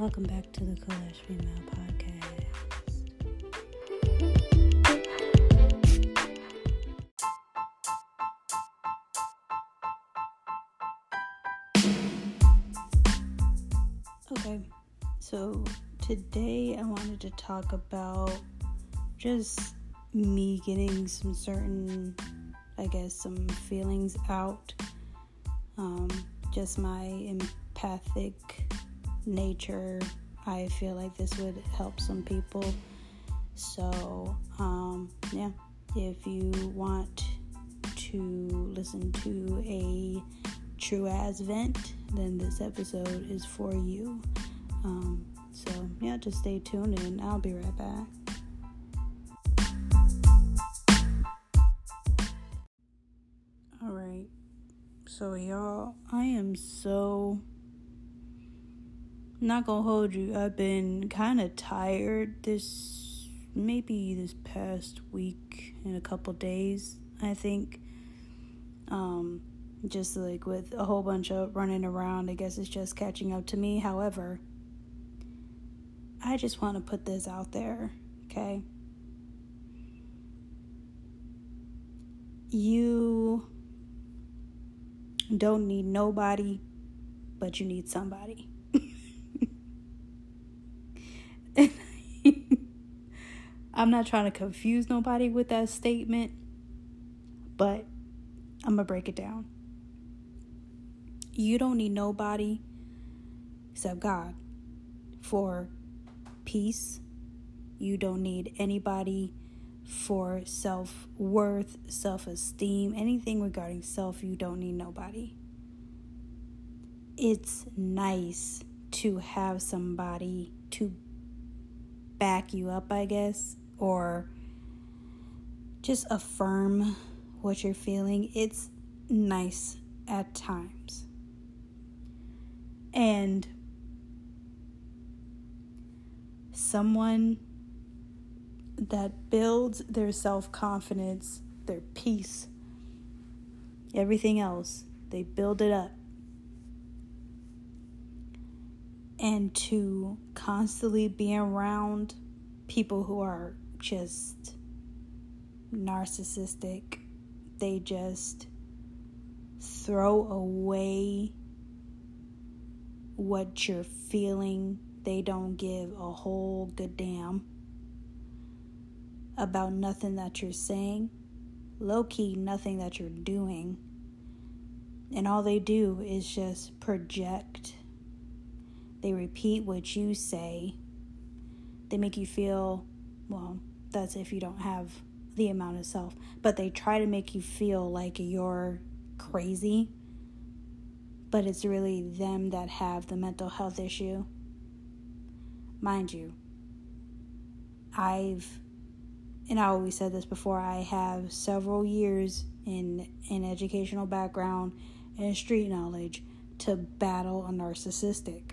Welcome back to the Cool Ash Female Podcast. Okay, so today I wanted to talk about just me getting some certain, I guess, some feelings out. Um, just my empathic nature. I feel like this would help some people. So, um, yeah, if you want to listen to a true as vent, then this episode is for you. Um, so, yeah, just stay tuned and I'll be right back. All right. So, y'all, I am so not gonna hold you. I've been kind of tired this maybe this past week and a couple days. I think, um, just like with a whole bunch of running around. I guess it's just catching up to me. However, I just want to put this out there, okay? You don't need nobody, but you need somebody. I'm not trying to confuse nobody with that statement, but I'm going to break it down. You don't need nobody except God for peace. You don't need anybody for self worth, self esteem, anything regarding self. You don't need nobody. It's nice to have somebody to back you up, I guess, or just affirm what you're feeling. It's nice at times. And someone that builds their self confidence, their peace, everything else, they build it up and to constantly be around people who are just narcissistic. They just throw away what you're feeling. They don't give a whole good damn about nothing that you're saying. Low key, nothing that you're doing. And all they do is just project they repeat what you say. They make you feel, well, that's if you don't have the amount of self, but they try to make you feel like you're crazy, but it's really them that have the mental health issue. Mind you, I've, and I always said this before, I have several years in an educational background and street knowledge to battle a narcissistic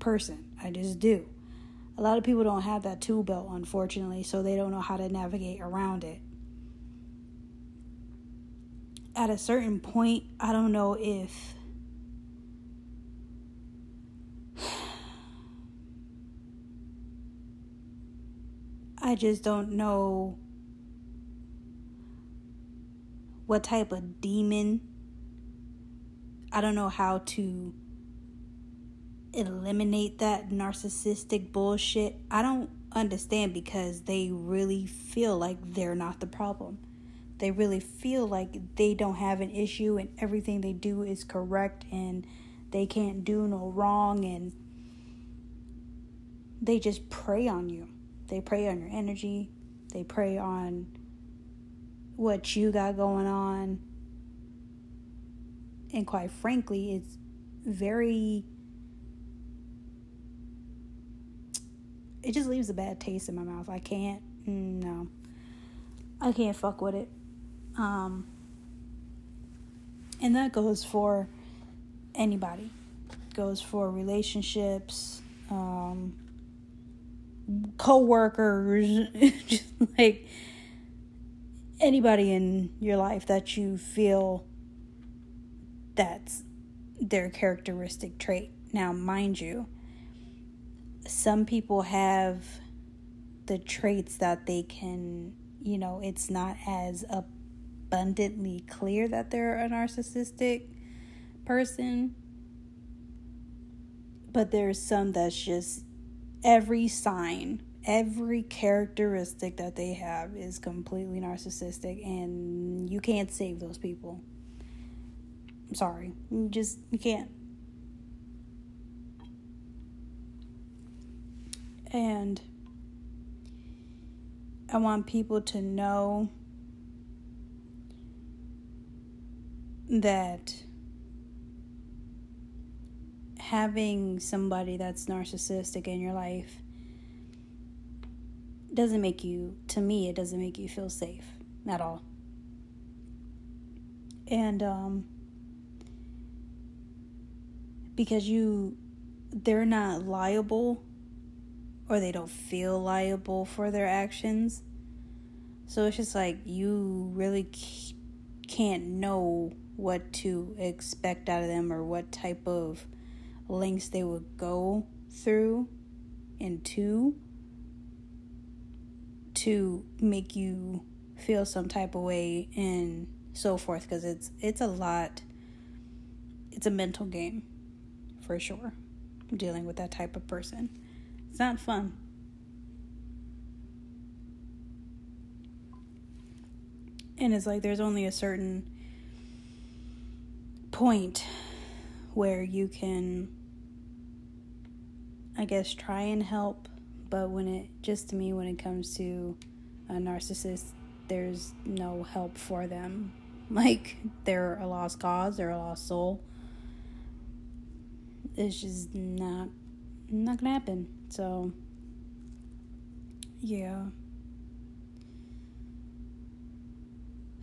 person. I just do. A lot of people don't have that tool belt, unfortunately, so they don't know how to navigate around it. At a certain point, I don't know if I just don't know what type of demon. I don't know how to eliminate that narcissistic bullshit, I don't understand because they really feel like they're not the problem. They really feel like they don't have an issue and everything they do is correct and they can't do no wrong and they just prey on you. They prey on your energy. They prey on what you got going on. And quite frankly, it's very it just leaves a bad taste in my mouth. I can't, mm, no, I can't fuck with it. Um, and that goes for anybody. Goes for relationships, um, co-workers, just like anybody in your life that you feel that's their characteristic trait. Now, mind you, some people have the traits that they can, you know, it's not as abundantly clear that they're a narcissistic person. But there's some that's just every sign, every characteristic that they have is completely narcissistic, and you can't save those people. I'm sorry. You just, you can't. And I want people to know that having somebody that's narcissistic in your life doesn't make you, to me, it doesn't make you feel safe at all. And, um, because you, they're not liable or they don't feel liable for their actions. So it's just like you really can't know what to expect out of them or what type of lengths they would go through and to to make you feel some type of way and so forth. Because it's it's a lot. It's a mental game for sure dealing with that type of person not fun. And it's like there's only a certain point where you can, I guess, try and help. But when it, just to me, when it comes to a narcissist, there's no help for them. Like they're a lost cause, they're a lost soul. It's just not not gonna happen. So, yeah.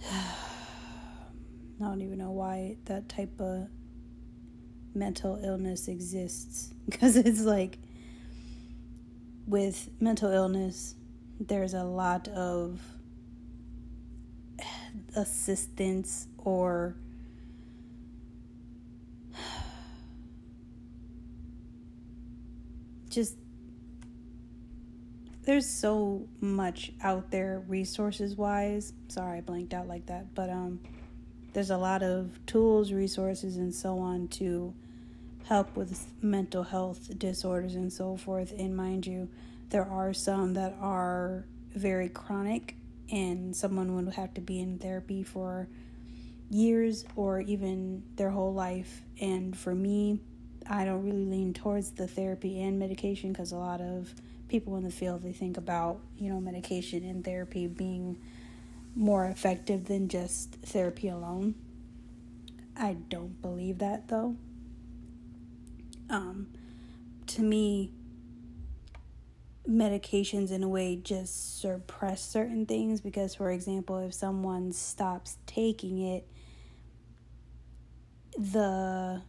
I don't even know why that type of mental illness exists because it's like with mental illness there's a lot of assistance or just there's so much out there resources wise. Sorry, I blanked out like that, but um there's a lot of tools, resources and so on to help with mental health disorders and so forth. And mind you, there are some that are very chronic and someone would have to be in therapy for years or even their whole life. And for me, I don't really lean towards the therapy and medication because a lot of people in the field they think about you know medication and therapy being more effective than just therapy alone. I don't believe that though. Um to me medications in a way just suppress certain things because for example if someone stops taking it the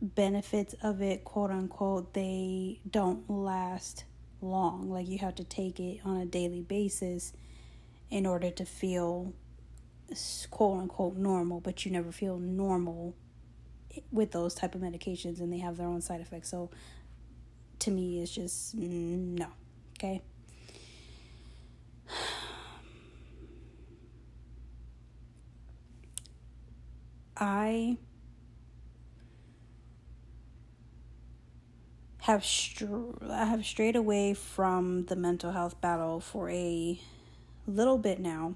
benefits of it, quote unquote, they don't last long. Like you have to take it on a daily basis in order to feel quote unquote normal, but you never feel normal with those type of medications and they have their own side effects. So to me it's just no. Okay? I have str- I have strayed away from the mental health battle for a little bit now.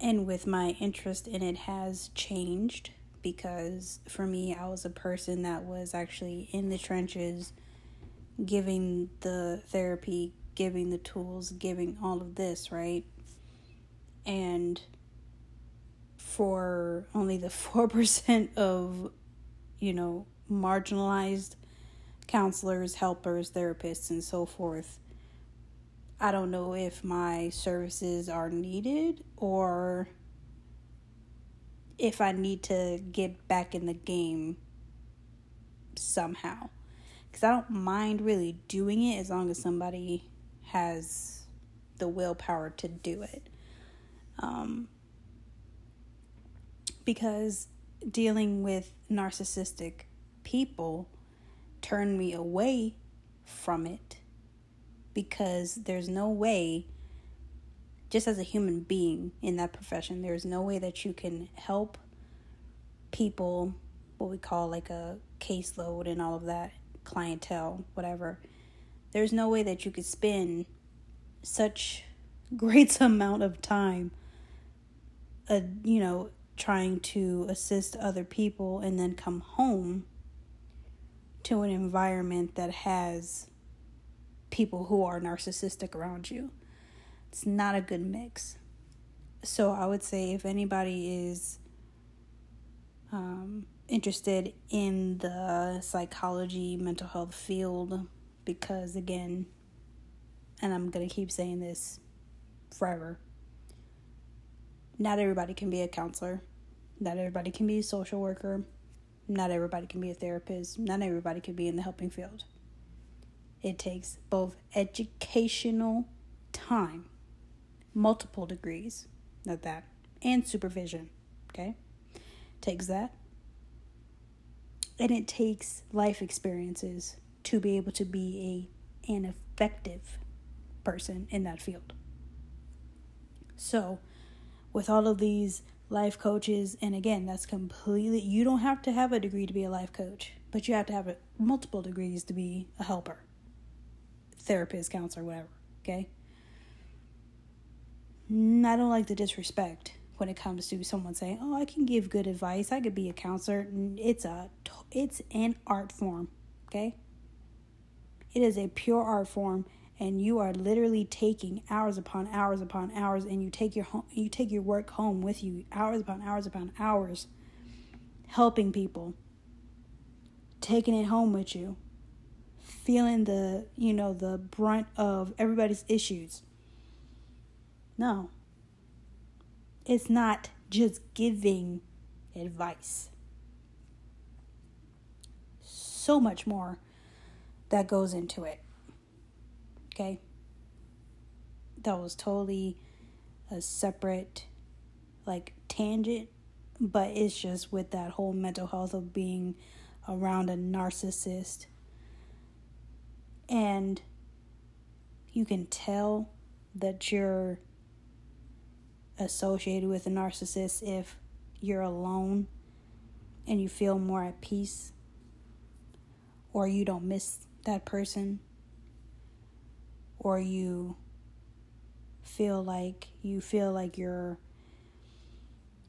And with my interest in it has changed because for me I was a person that was actually in the trenches giving the therapy, giving the tools, giving all of this, right? And for only the 4% of you know marginalized counselors, helpers, therapists, and so forth. I don't know if my services are needed or if I need to get back in the game somehow. Because I don't mind really doing it as long as somebody has the willpower to do it. Um, because dealing with narcissistic people turn me away from it because there's no way just as a human being in that profession there's no way that you can help people what we call like a caseload and all of that clientele whatever. There's no way that you could spend such great amount of time uh, you know trying to assist other people and then come home to an environment that has people who are narcissistic around you. It's not a good mix. So I would say if anybody is um, interested in the psychology, mental health field, because again, and I'm going to keep saying this forever, not everybody can be a counselor, not everybody can be a social worker, not everybody can be a therapist, not everybody can be in the helping field. It takes both educational time, multiple degrees, not that, and supervision. Okay? Takes that. And it takes life experiences to be able to be a an effective person in that field. So, with all of these life coaches, and again, that's completely, you don't have to have a degree to be a life coach, but you have to have multiple degrees to be a helper, therapist, counselor, whatever, okay? Mm, I don't like the disrespect when it comes to someone saying, "Oh, I can give good advice. I could be a counselor." It's a it's an art form, okay? It is a pure art form and you are literally taking hours upon hours upon hours and you take your home you take your work home with you hours upon hours upon hours helping people taking it home with you feeling the you know the brunt of everybody's issues. No. It's not just giving advice. So much more that goes into it okay? That was totally a separate, like, tangent, but it's just with that whole mental health of being around a narcissist. And you can tell that you're associated with a narcissist if you're alone and you feel more at peace or you don't miss that person or you feel like you feel like you're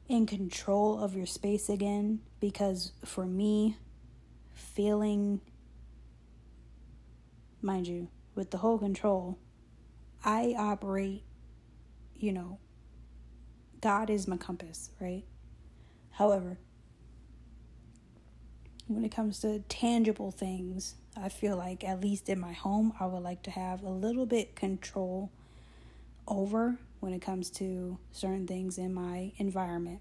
in control of your space again. Because for me feeling mind you with the whole control i operate you know god is my compass right? However when it comes to tangible things I feel like, at least in my home, I would like to have a little bit control over when it comes to certain things in my environment.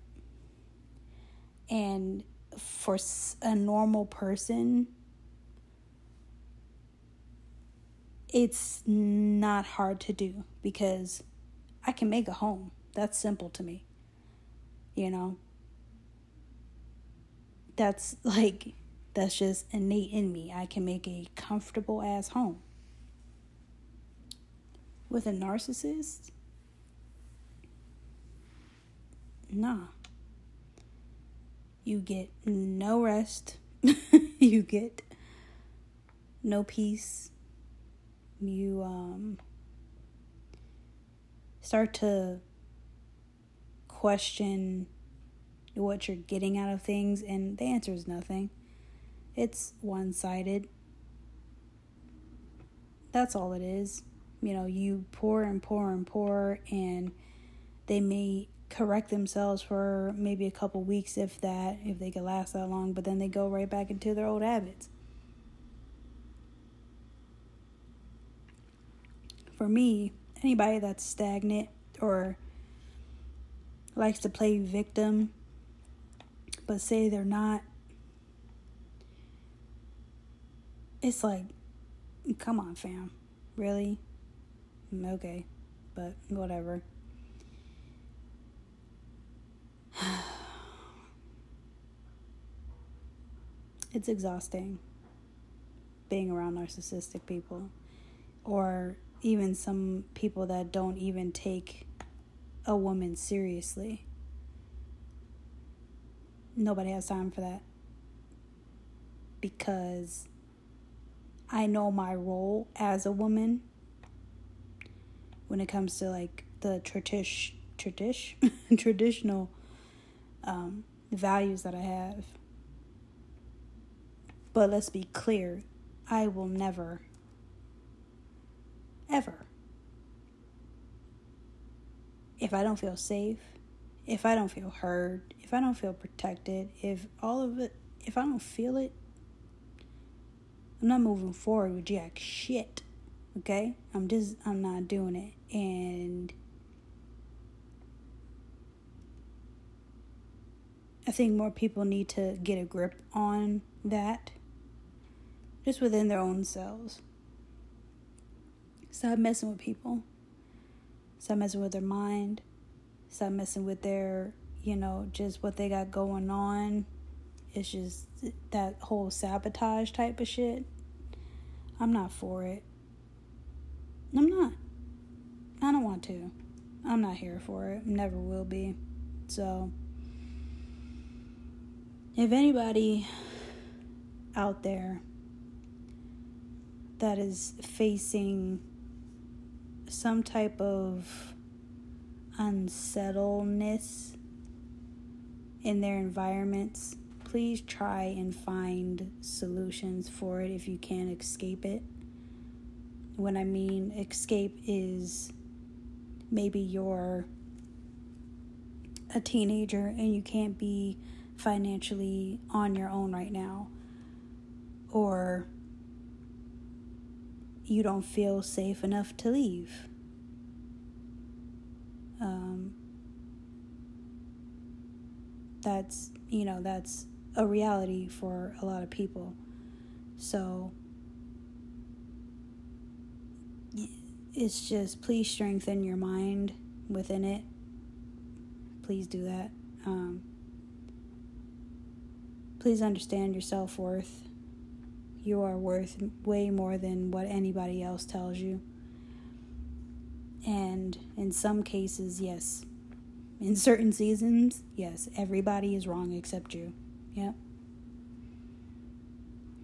And for a normal person, it's not hard to do because I can make a home. That's simple to me. You know? That's like that's just innate in me. I can make a comfortable ass home. With a narcissist, nah. You get no rest. you get no peace. You um start to question what you're getting out of things and the answer is nothing it's one sided. That's all it is. You know, you pour and pour and pour, and they may correct themselves for maybe a couple weeks, if that, if they could last that long, but then they go right back into their old habits. For me, anybody that's stagnant or likes to play victim, but say they're not, it's like, come on, fam. Really? Okay, but whatever. it's exhausting. being around narcissistic people or even some people that don't even take a woman seriously. Nobody has time for that. Because I know my role as a woman when it comes to like the tradish tradish traditional um, values that I have. But let's be clear, I will never ever if I don't feel safe, if I don't feel heard, if I don't feel protected, if all of it, if I don't feel it, I'm not moving forward with jack shit. Okay? I'm just, I'm not doing it. And I think more people need to get a grip on that just within their own selves. Stop messing with people. Stop messing with their mind. Stop messing with their, you know, just what they got going on. It's just that whole sabotage type of shit. I'm not for it. I'm not. I don't want to. I'm not here for it. Never will be. So, if anybody out there that is facing some type of unsettledness in their environments, please try and find solutions for it if you can't escape it. When I mean escape is maybe you're a teenager and you can't be financially on your own right now, or you don't feel safe enough to leave. Um, that's, you know, that's a reality for a lot of people. So it's just please strengthen your mind within it. Please do that. Um, please understand your self worth you are worth way more than what anybody else tells you. And in some cases, yes. In certain seasons, yes, everybody is wrong except you. Yep.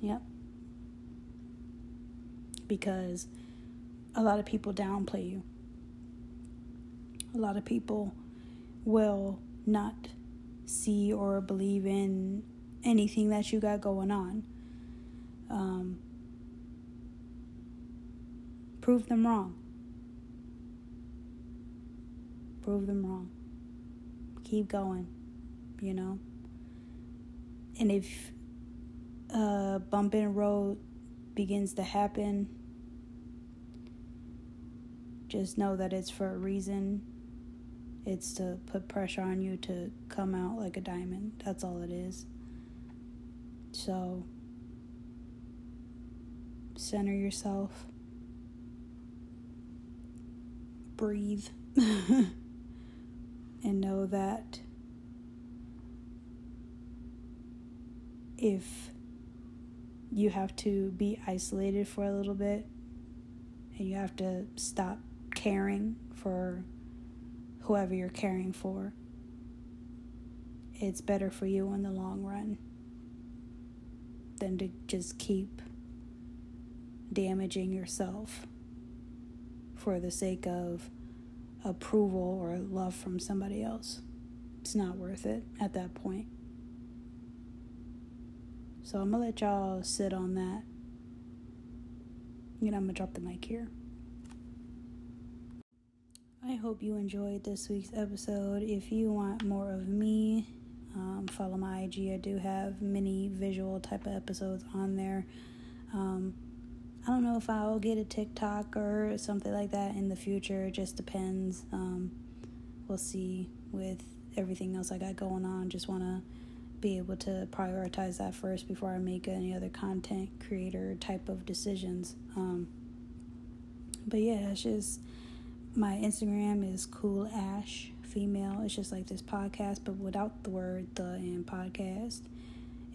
Yep. Because a lot of people downplay you. A lot of people will not see or believe in anything that you got going on um, prove them wrong. Prove them wrong. Keep going, you know. And if a bump in road begins to happen, just know that it's for a reason. It's to put pressure on you to come out like a diamond. That's all it is. So, center yourself, breathe, and know that if you have to be isolated for a little bit and you have to stop caring for whoever you're caring for, it's better for you in the long run than to just keep damaging yourself for the sake of approval or love from somebody else. It's not worth it at that point. So I'm gonna let y'all sit on that. Know, I'm gonna drop the mic here. I hope you enjoyed this week's episode. If you want more of me, um, follow my IG. I do have many visual type of episodes on there. Um, I don't know if I'll get a TikTok or something like that in the future. It just depends. Um, we'll see with everything else I got going on. Just want to be able to prioritize that first before I make any other content creator type of decisions. Um, but yeah, it's just my Instagram is cool ash female. It's just like this podcast, but without the word the and podcast.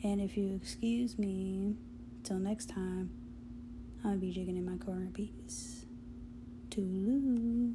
And if you excuse me, till next time. I'll be jigging in my corner. Peace. Toodaloo.